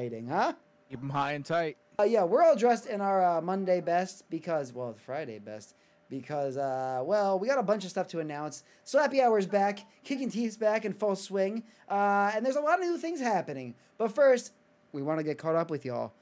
Exciting, huh? Keep them high and tight. Uh, yeah, we're all dressed in our uh, Monday best because, well, Friday best because, uh, well, we got a bunch of stuff to announce. So Happy Hour's back, Kickin Teeth's back in full swing, uh, and there's a lot of new things happening. But first, we want to get caught up with y'all.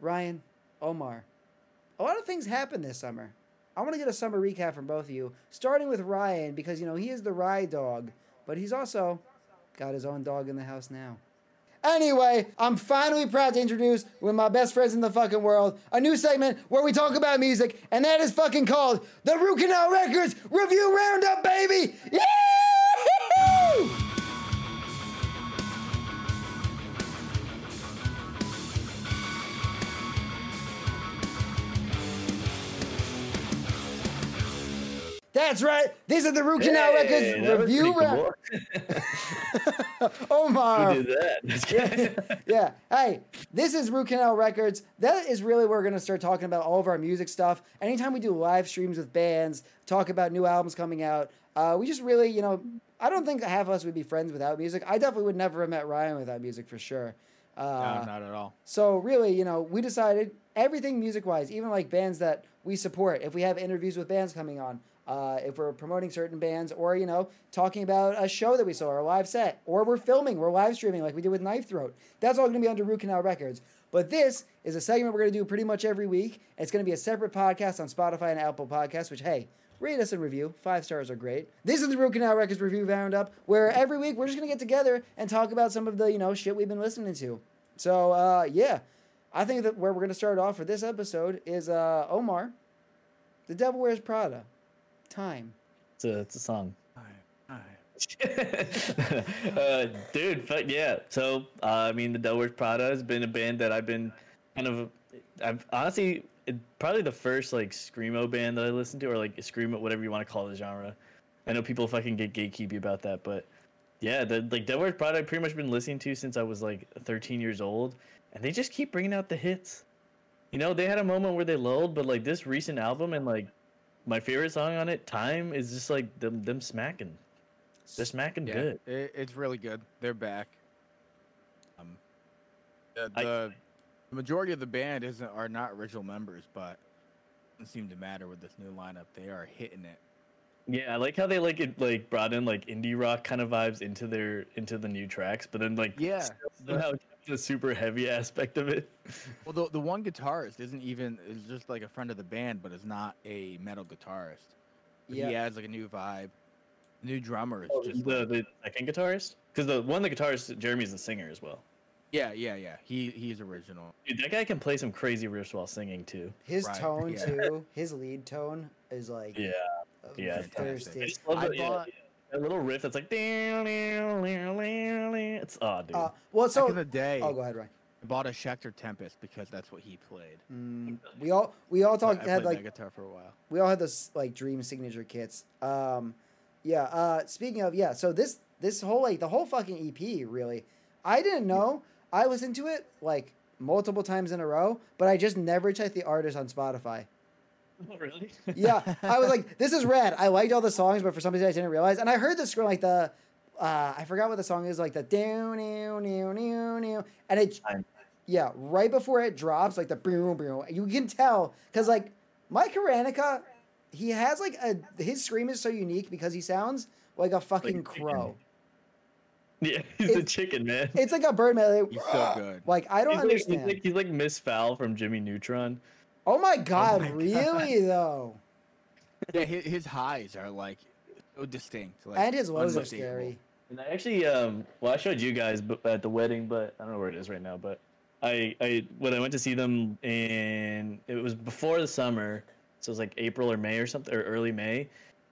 Ryan, Omar, a lot of things happened this summer. I want to get a summer recap from both of you, starting with Ryan because, you know, he is the Rye dog, but he's also got his own dog in the house now. Anyway, I'm finally proud to introduce of my best friends in the fucking world, a new segment where we talk about music, and that is fucking called the Root Canal Wreckords Review Roundup, baby! Yeah! That's right. These are the Root Canal Hey, Records Review Roundup. Omar. Who did that? Just kidding. yeah. Hey, this is Root Canal Wreckords. That is really where we're going to start talking about all of our music stuff. Anytime we do live streams with bands, talk about new albums coming out, uh, we just really, you know, I don't think half of us would be friends without music. I definitely would never have met Ryan without music for sure. Uh, no, not at all. so really, you know, we decided everything music wise, even like bands that we support. If we have interviews with bands coming on, uh, if we're promoting certain bands, or you know, talking about a show that we saw or a live set, or we're filming, we're live streaming like we did with Knife Throat. That's all going to be under Root Canal Wreckords. But this is a segment we're going to do pretty much every week. It's going to be a separate podcast on Spotify and Apple Podcasts. Which hey. Rate us and review. Five stars are great. This is the Root Canal Wreckords Review Roundup, where every week we're just gonna get together and talk about some of the you know shit we've been listening to. So uh, yeah, I think that where we're gonna start off for this episode is uh, Omar, The Devil Wears Prada, Time. It's a, it's a song. All right. uh, dude, but yeah. So, uh, I mean, the Devil Wears Prada has been a band that I've been kind of, I've honestly, it, probably the first like screamo band that I listened to, or like screamo, whatever you want to call the genre. I know people fucking get gatekeepy about that, but yeah, the like Devil Wears Prada I've pretty much been listening to since I was like 13 years old, and they just keep bringing out the hits. You know, they had a moment where they lulled, but like this recent album and like my favorite song on it, "Time," is just like them them smacking. They're smacking Yeah, good. It, it's really good. They're back. Um, the, the majority of the band isn't are not original members, but it doesn't seem to matter with this new lineup. They are hitting it. Yeah, I like how they like it like brought in like indie rock kind of vibes into their into the new tracks, but then like Yeah, somehow the super heavy aspect of it. Well, the the one guitarist isn't even is just like a friend of the band, but is not a metal guitarist. But He Yeah. adds like a new vibe. New drummer is Oh, just the like- the second guitarist, because the one of the guitarists Jeremy's the singer as well. yeah, yeah, yeah. He he's original. Dude, that guy can play some crazy riffs while singing too. His Right, tone yeah. too, his lead tone is like Yeah, yeah. Fantastic. I thirsty. just love I it. Yeah, bought- yeah. That little riff that's like. It's oh, dude. Uh, well, Back in so the day, oh, go ahead, Ryan. I bought a Schecter Tempest because that's what he played. Mm, we all we all talked I had like guitar for a while. we all had those like dream signature kits. Um, yeah. Uh, speaking of yeah, so this this whole like the whole fucking EP really, I didn't know. I listened to it like multiple times in a row, but I just never checked the artist on Spotify. Oh, really? Yeah, I was like, this is rad. I liked all the songs, but for some reason I didn't realize. And I heard the scroll like the, uh, I forgot what the song is like the down, down, down, down, down, and it, Time. yeah, right before it drops, like the boom, boom, you can tell because like Mike Hranica, he has like a his scream is so unique because he sounds like a fucking a chicken. crow. yeah, he's a chicken man. It's like a bird man. like, He's so good. Like I don't he's like, understand. he's like he's like Miss Fowl from Jimmy Neutron. Oh my god, my God. really though? Yeah, his, his highs are like so distinct. Like, And his lows are unmistakable. scary. And I actually, um, well, I showed you guys at the wedding, but I don't know where it is right now. But I, I, when I went to see them in, it was before the summer, so it was like April or May or something, or early May.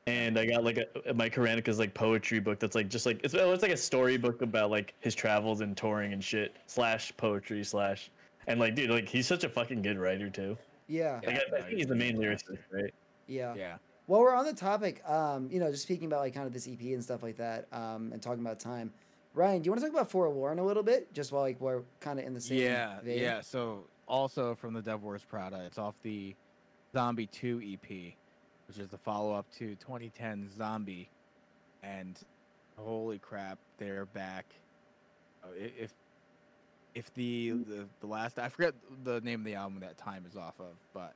And I got like a Mike Hranica's like poetry book that's like just like it's it's like a storybook about like his travels and touring and shit slash poetry slash and like dude like he's such a fucking good writer too. Yeah. Like I, I think he's the main lyricist, right? Yeah. Yeah. Well, we're on the topic, um, you know, just speaking about like kind of this EP and stuff like that, um, and talking about time. Ryan, do you want to talk about Forlorn a little bit? Just while like we're kind of in the same Yeah, vein? yeah. So also from the Devil Wears Prada, it's off the Zombie 2 EP, which is the follow up to 2010 Zombie, and holy crap, they're back. Oh, If if the, the the last I forget the name of the album that time is off of, but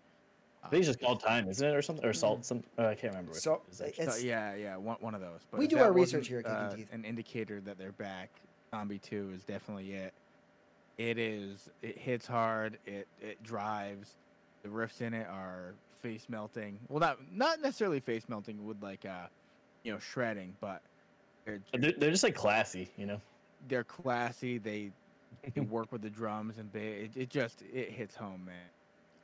I think it's just called time, isn't it, or something, or salt? Some uh, I can't remember. Which So, one it is. So, yeah, yeah, one, one of those. But We do our research here at uh, An indicator that they're back. Zombie Two is definitely it. It is. It hits hard. It it drives. The riffs in it are face melting. Well, not not necessarily face melting with like uh, you know, shredding, but they're they're, they're just like classy, you know. they're classy. They they work with the drums and ba- it, it just it hits home, man.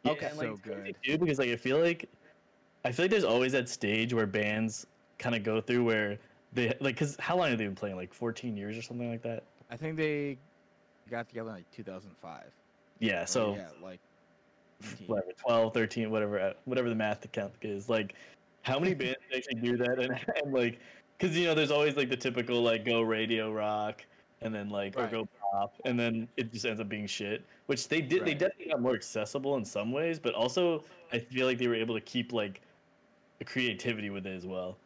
Yeah, Okay. and, So it's good. too, because like I feel like I feel like there's always that stage where bands kind of go through where they like because how long have they been playing? Like 14 years or something like that. I think they got together in like 2005. Yeah. So yeah, like 19. whatever 12 13 whatever uh, whatever the math account is like how many bands actually do that and, and like because you know there's always like the typical like go radio rock and then like Right. or go pop and then it just ends up being shit which they did they definitely got more accessible in some ways but also i feel like they were able to keep like the creativity with it as well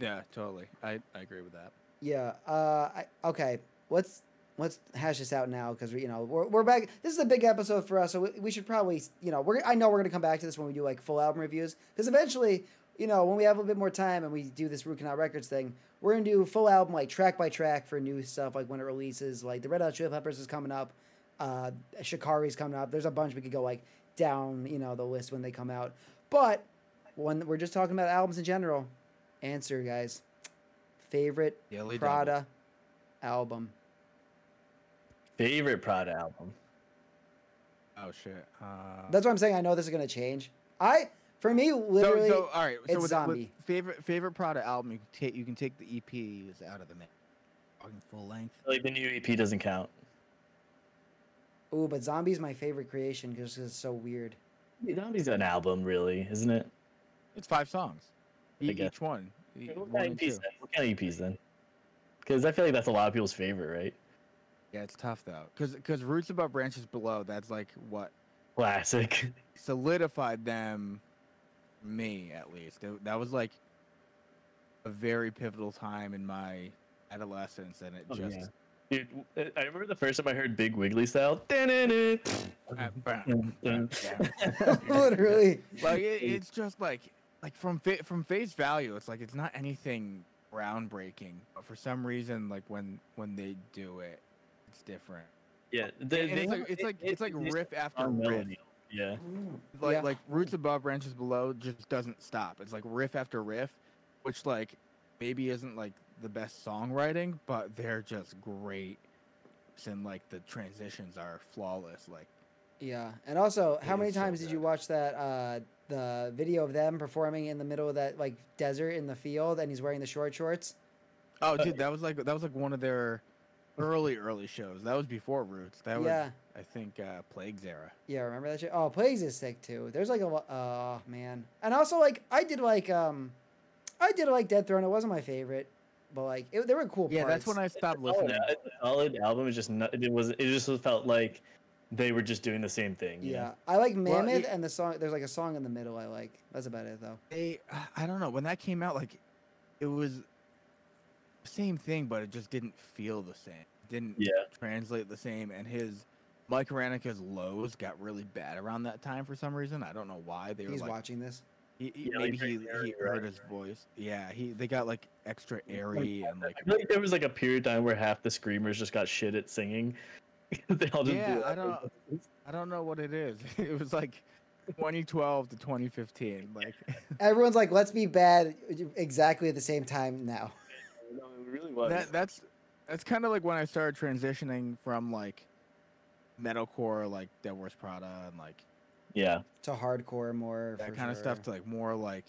Yeah, totally. I, I agree with that. Yeah. Uh. I, okay. Let's let's hash this out now because we, you know, we're, we're back. This is a big episode for us, so we, we should probably, you know, we're I know we're gonna come back to this when we do like full album reviews because eventually, you know, when we have a bit more time and we do this Root Canal Wreckords thing, we're gonna do full album like track by track for new stuff like when it releases. Like the Red Hot Chili Peppers is coming up, uh, Shikari's coming up. There's a bunch we could go like down, you know, the list when they come out. But when we're just talking about albums in general, answer guys, favorite Daily Prada album. favorite prada album Oh shit. Uh, That's what I'm saying. I know this is gonna change. I, for me, literally, so, so all right. So it's with, with Zombie. favorite favorite Prada album, you can take you can take the EPs out of the mix. Full length. like the new ep doesn't count ooh, but Zombie's my favorite creation because it's so weird. Zombie's an album really isn't it It's five songs. E- each one. E- what one kind, and of. EPs then? what kind of eps then because i feel like that's a lot of people's favorite right Yeah, it's tough though, because because Roots Above Branches Below. That's like what classic solidified them. Me at least. It- that was like a very pivotal time in my adolescence, and it Oh, just. yeah. Dude, w- I remember the first time I heard Big Wiggly style. Uh, literally. like it, it's just like like from fa- from face value it's like it's not anything groundbreaking but for some reason like when when they do it it's different Yeah, they, they it's have- like it's like it- it's like it's riff after on riff melody. Yeah, like Yeah. like roots above branches below just doesn't stop. It's like riff after riff which like maybe isn't like the best songwriting but they're just great. And like the transitions are flawless like Yeah, and also, how many is so times did you watch that uh, the video of them performing in the middle of that like desert in the field, and he's wearing the short shorts? oh dude that was like that was like one of their early early shows that was before roots that was i think uh plagues era Yeah, remember that shit? Oh, Plagues is sick too. There's like a lo- oh man, and also like I did like um, I did like Dead Throne. It wasn't my favorite, but like it, there were cool Yeah, parts. that's when I stopped solid, listening. it's a solid album. is just not, it was it just felt like they were just doing the same thing. you know? Yeah, I like Well, Mammoth it- and the song. There's like a song in the middle I like. That's about it though. They, I don't know, when that came out, like, it was the same thing, but it just didn't feel the same. It didn't yeah. translate the same. And his Mike Hranica's lows got really bad around that time for some reason. I don't know why. They were He's like, watching this. he, he- Yeah, maybe he, very he airy, heard right, his voice. Yeah, he they got like extra airy and like. I feel like there was like a period of time where half the screamers just got shit at singing. they all just Yeah, blew I don't- I don't know what it is. It was like 2012 to 2015. Like, Everyone's like, let's be bad exactly at the same time now. voices. No, it really was. that that's that's kind of like when I started transitioning from like metalcore, like Devil Wears Prada, and like yeah. To hardcore more. that for kind of stuff to like more like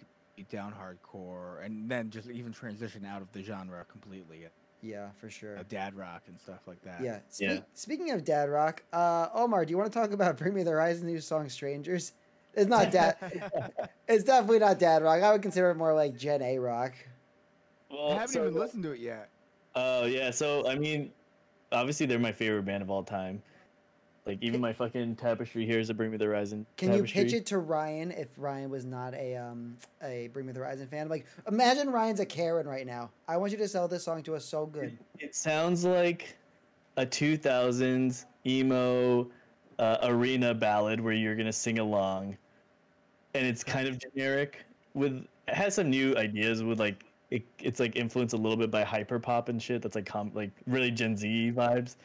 down hardcore, and then just even transition out of the genre completely, Yeah, for sure. uh, dad rock and stuff like that. Yeah. Spe- Yeah. Speaking of dad rock, uh, Omar, do you want to talk about Bring Me the Horizon new song "Strangers"? It's not dad. it's definitely not dad rock. I would consider it more like Gen A rock. Well, I haven't so- even listened to it yet. Oh yeah, so I mean, obviously they're my favorite band of all time. Like even my fucking tapestry here is a Bring Me the Horizon. Can you pitch it to Ryan if Ryan was not a um a Bring Me the Horizon fan? Like, imagine Ryan's a Karen right now. I want you to sell this song to us so good. It sounds like a 2000s emo uh, arena ballad where you're gonna sing along, and it's kind of generic. With it has some new ideas with like it, it's like influenced a little bit by hyper pop and shit. That's like com- like really Gen Z vibes.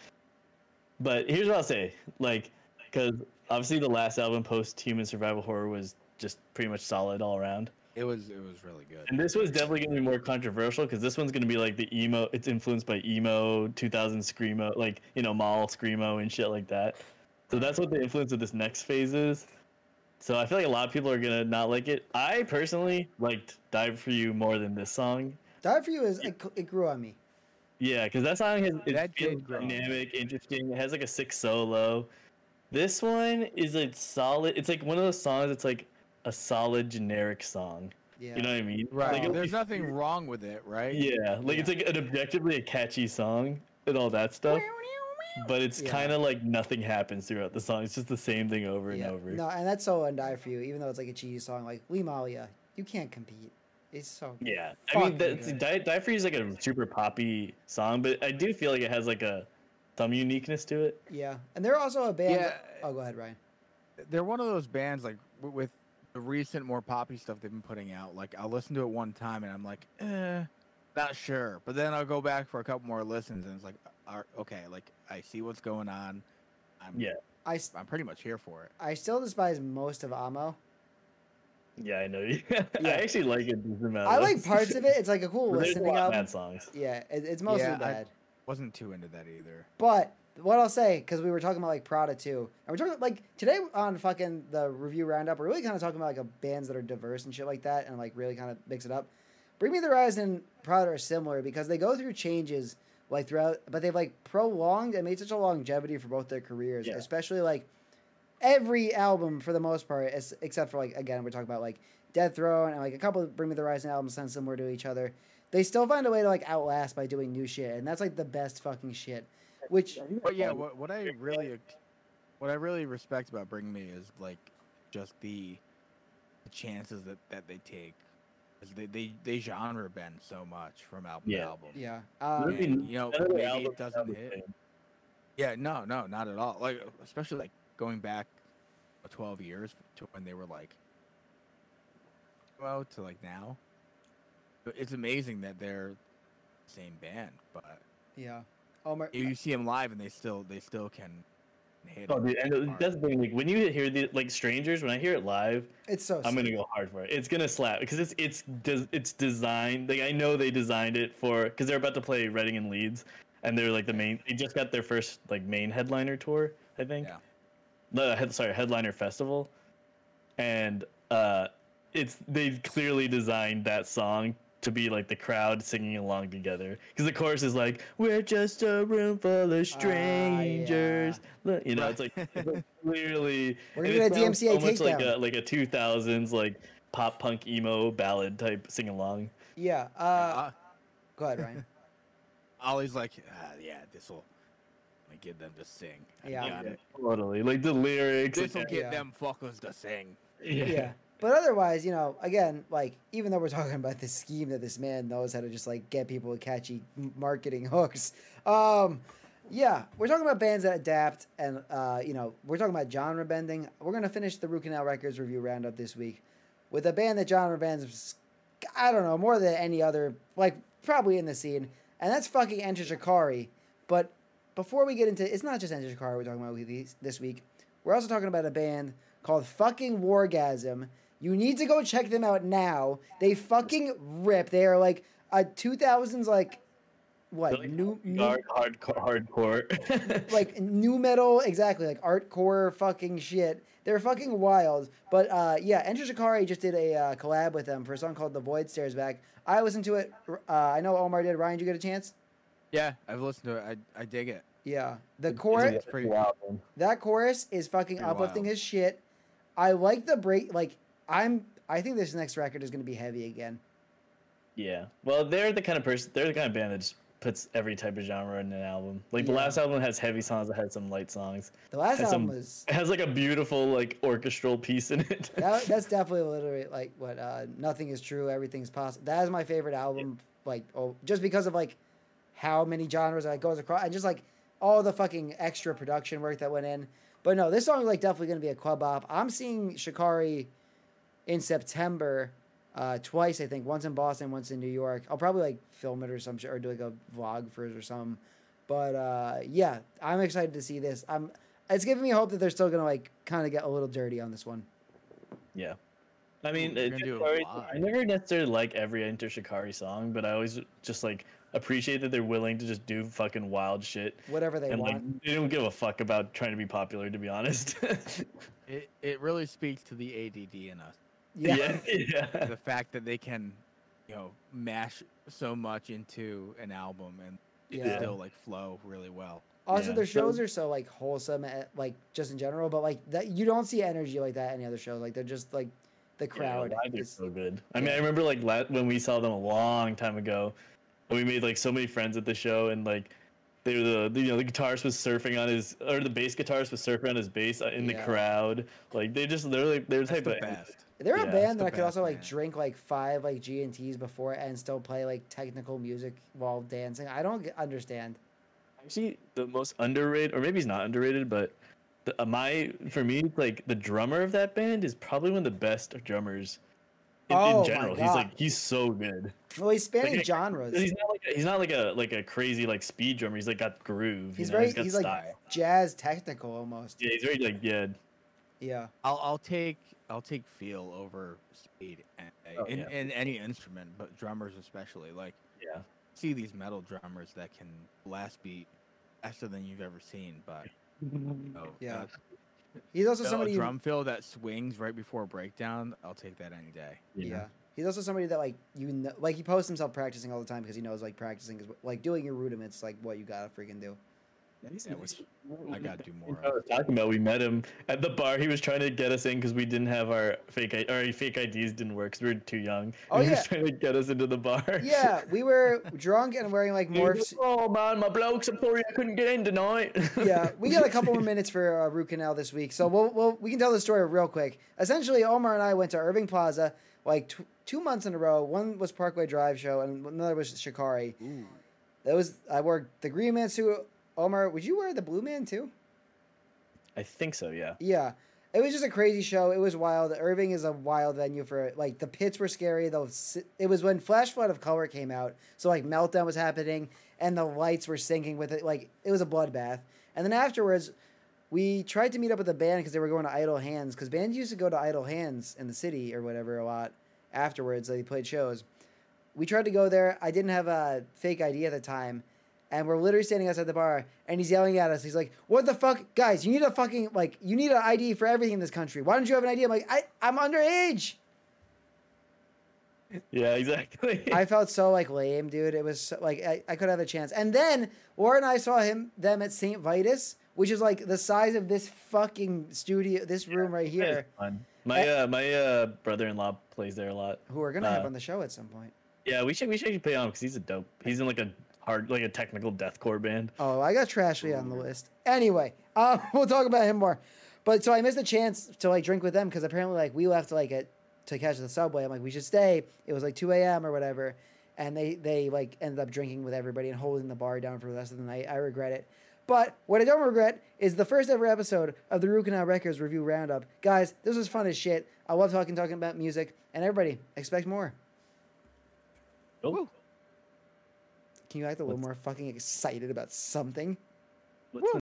But here's what I'll say, like, because obviously the last album, post Human Survival Horror, was just pretty much solid all around. It was it was really good. And this was definitely gonna be more controversial because this one's gonna be like the emo. It's influenced by emo, 2000 screamo, like you know mall screamo and shit like that. So that's what the influence of this next phase is. So I feel like a lot of people are gonna not like it. I personally liked "Die for You" more than this song. Die for you is it, it grew on me. Yeah, because that song has it That feels did grow dynamic, interesting. It has like a six solo. This one is a solid. It's like one of those songs. It's like a solid generic song. Yeah. You know what I mean? Right. Like, There's be- nothing wrong with it, right? Yeah, like it's like an objectively a catchy song and all that stuff. But it's Yeah. kind of like nothing happens throughout the song. It's just the same thing over and yeah. over. No, and that's so undie for you, even though it's like a cheesy song like Lee Malia. You can't compete. It's so. Yeah, I mean, that's, good. Die, Die For You is like a super poppy song, but I do feel like it has like a some uniqueness to it. Yeah. And they're also a band. Yeah. Oh, go ahead, Ryan. They're one of those bands like with the recent more poppy stuff they've been putting out. Like I'll listen to it one time and I'm like, eh, not sure. But then I'll go back for a couple more listens and it's like, "Are- okay, like I see what's going on. I'm Yeah. I, s- I'm pretty much here for it. I still despise most of Amo. Yeah, I know. Yeah. I actually like it. I like parts of it. It's like a cool But There's a listening lot album. bad songs. Yeah, it, it's mostly Yeah, I- bad. Wasn't too into that either. But what I'll say, because we were talking about like Prada too, and we're talking like today on fucking the review roundup, we're really kind of talking about like a, bands that are diverse and shit like that, and like really kind of mix it up. Bring Me the Horizon and Prada are similar because they go through changes like throughout, but they've like prolonged and made such a longevity for both their careers, Yeah. especially like every album for the most part, es- except for like again we're talking about like Death Throne and like a couple of Bring Me the Horizon albums sound similar to each other. They still find a way to like outlast by doing new shit, and that's like the best fucking shit. Which But yeah, what what I really what I really respect about Bring Me is like just the, the chances that, that they take. 'Cause They, they they genre bend so much from album Yeah. to album. Yeah. Um, And, you know, none of their maybe it albums doesn't hit. same. Yeah, no, no, not at all. Like especially like going back uh, twelve years to when they were like well to like now. It's amazing that they're the same band, but yeah. Omar. you, you see them live and they still they still can hit. Oh, it dude, and it- hard. that's the thing. Like when you hear the like strangers, when I hear it live, It's so. I'm sick. gonna go hard for it. It's gonna slap because it's it's des- it's designed. Like I know they designed it for because they're about to play Reading and Leeds, and they're like the main. They just got their first like main headliner tour, I think. Yeah. No, head, sorry, headliner festival, and uh, it's they've clearly designed that song to be like the crowd singing along together because the chorus is like we're just a room full of strangers Look, you know it's like, it's like clearly We're and gonna it get a sounds DMCA so much like takedown. a like a 2000s like pop punk emo ballad type sing along Yeah. Uh, Uh, go ahead, Ryan. Ollie's like, ah, yeah, this will get them to sing. I Yeah. totally like the lyrics This will get Yeah. them fuckers to sing. yeah. But otherwise, you know, again, like even though we're talking about this scheme that this man knows how to just like get people with catchy marketing hooks, um, yeah, we're talking about bands that adapt, and uh, you know, we're talking about genre bending. We're gonna finish the Root Canal Wreckords review roundup this week with a band that genre bends. I don't know more than any other, like probably in the scene, and that's fucking Enter Shikari. But before we get into, it's not just Enter Shikari we're talking about this week. We're also talking about a band called Fucking Wargasm. You need to go check them out now. They fucking rip. They are like a 2000s like what like new, new hard, hardcore hardcore like nu metal exactly like artcore fucking shit. They're fucking wild. But uh, yeah, Enter Shikari just did a uh, collab with them for a song called "The Void Stares Back." I listened to it. Uh, I know Omar did. Ryan, did you get a chance? Yeah, I've listened to it. I, I dig it. Yeah, the It's- chorus. it's pretty- wild. That chorus is fucking Pretty uplifting wild. as shit. I like the break. Like I'm. I think this next record is gonna be heavy again. Yeah. Well, they're the kind of person. They're the kind of band that just puts every type of genre in an album. Like the last album has heavy songs. It has some light songs. The last album some- was. It has like a beautiful like orchestral piece in it. That, that's definitely literally like what uh, nothing is true, everything's possible. That is my favorite album. Like, oh, just because of like how many genres that it goes across, and just like all the fucking extra production work that went in. But no, this song is like definitely gonna be a club op. I'm seeing Shikari in September uh, twice, I think. Once in Boston, once in New York. I'll probably like film it or some shit or do like a vlog for it or something. But uh, yeah, I'm excited to see this. I'm. It's giving me hope that they're still gonna like kind of get a little dirty on this one. Yeah. I mean, you're gonna do it Shikari- I never necessarily like every Enter Shikari song, but I always just like appreciate that they're willing to just do fucking wild shit Whatever they and want. like they don't give a fuck about trying to be popular. To be honest. It it really speaks to the ADD in us. Yeah. yeah. yeah. the fact that they can, you know, mash so much into an album and Yeah. still like flow really well. Also, Yeah. their shows are so like wholesome, eh, like just in general. But like that, you don't see energy like that any other shows. Like they're just like the crowd. Yeah, live is- so good. I mean. I remember like la- when we saw them a long time ago, and we made like so many friends at the show, and like they were the, the you know the guitarist was surfing on his or the bass guitarist was surfing on his bass uh, in the crowd. Like they just they're like they're the type the of best. They're Yeah, a band that I could also like man. drink like five like G and T's before and still play like technical music while dancing. I don't understand. actually the most underrated, or maybe he's not underrated, but the, uh, my for me like the drummer of that band is probably one of the best of drummers. In, Oh in general, he's like he's so good. Well, he's spanning Like, genres. He's not like a, he's not like a like a crazy like speed drummer. He's like got groove. He's you know? very got he's like style. jazz technical almost. Yeah, he's very like yeah. Yeah. I'll I'll take I'll take feel over speed and, Oh, in, yeah. in any instrument, but drummers especially. Like Yeah. see these metal drummers that can blast beat faster than you've ever seen, but oh, Yeah. uh, He's also no, somebody a drum fill that swings right before a breakdown. I'll take that any day. Yeah. He's also somebody that like you know, like he posts himself practicing all the time because he knows like practicing is like doing your rudiments like what you gotta freaking do. Yeah, which I gotta do more. I was talking about we met him at the bar. He was trying to get us in because we didn't have our fake I- our fake IDs didn't work because we were too young. Oh, and he yeah. was trying to get us into the bar. Yeah, we were drunk and wearing like He was morphs. like, oh man, my blokes, I'm sorry I couldn't get in tonight. yeah, we got a couple more minutes for uh, root canal this week, so we'll, we'll we can tell the story real quick. Essentially, Omar and I went to Irving Plaza like tw- two months in a row. One was Parkway Drive show, and another was Shikari. Ooh. That was I wore the green man suit. Omar, would you wear the blue man too? I think so. Yeah. Yeah. It was just a crazy show. It was wild. Irving is a wild venue for like the pits were scary. though. It was when Flash Flood of Color came out, so like meltdown was happening and the lights were sinking with it. Like it was a bloodbath. And then afterwards, we tried to meet up with the band because they were going to Idle Hands because bands used to go to Idle Hands in the city or whatever a lot. Afterwards, they played shows. We tried to go there. I didn't have a fake ID at the time. And we're literally standing outside the bar, and he's yelling at us. He's like, "What the fuck, guys? You need a fucking like, you need an ID for everything in this country. Why don't you have an ID?" I'm like, "I, I'm underage." Yeah. Exactly. I felt so like lame, dude. It was so, like I, I could have a chance. And then Laura and I saw him them at St. Vitus, which is like the size of this fucking studio, this room right here. My uh my uh brother-in-law plays there a lot. Who we're gonna have Uh, on the show at some point. Yeah, we should we should play on because he's a dope. He's in like a hard like a technical deathcore band. Oh, I got Trashly on the list. Anyway, uh, we'll talk about him more. But so I missed a chance to like drink with them because apparently like we left like at to catch the subway. I'm like we should stay. It was like 2 a.m. or whatever, and they they like ended up drinking with everybody and holding the bar down for the rest of the night. I regret it. But what I don't regret is the first ever episode of the Root Canal Wreckords Review Roundup. Guys, this was fun as shit. I love talking talking about music, and everybody expect more. Oh, Can you act a little more fucking excited about something? the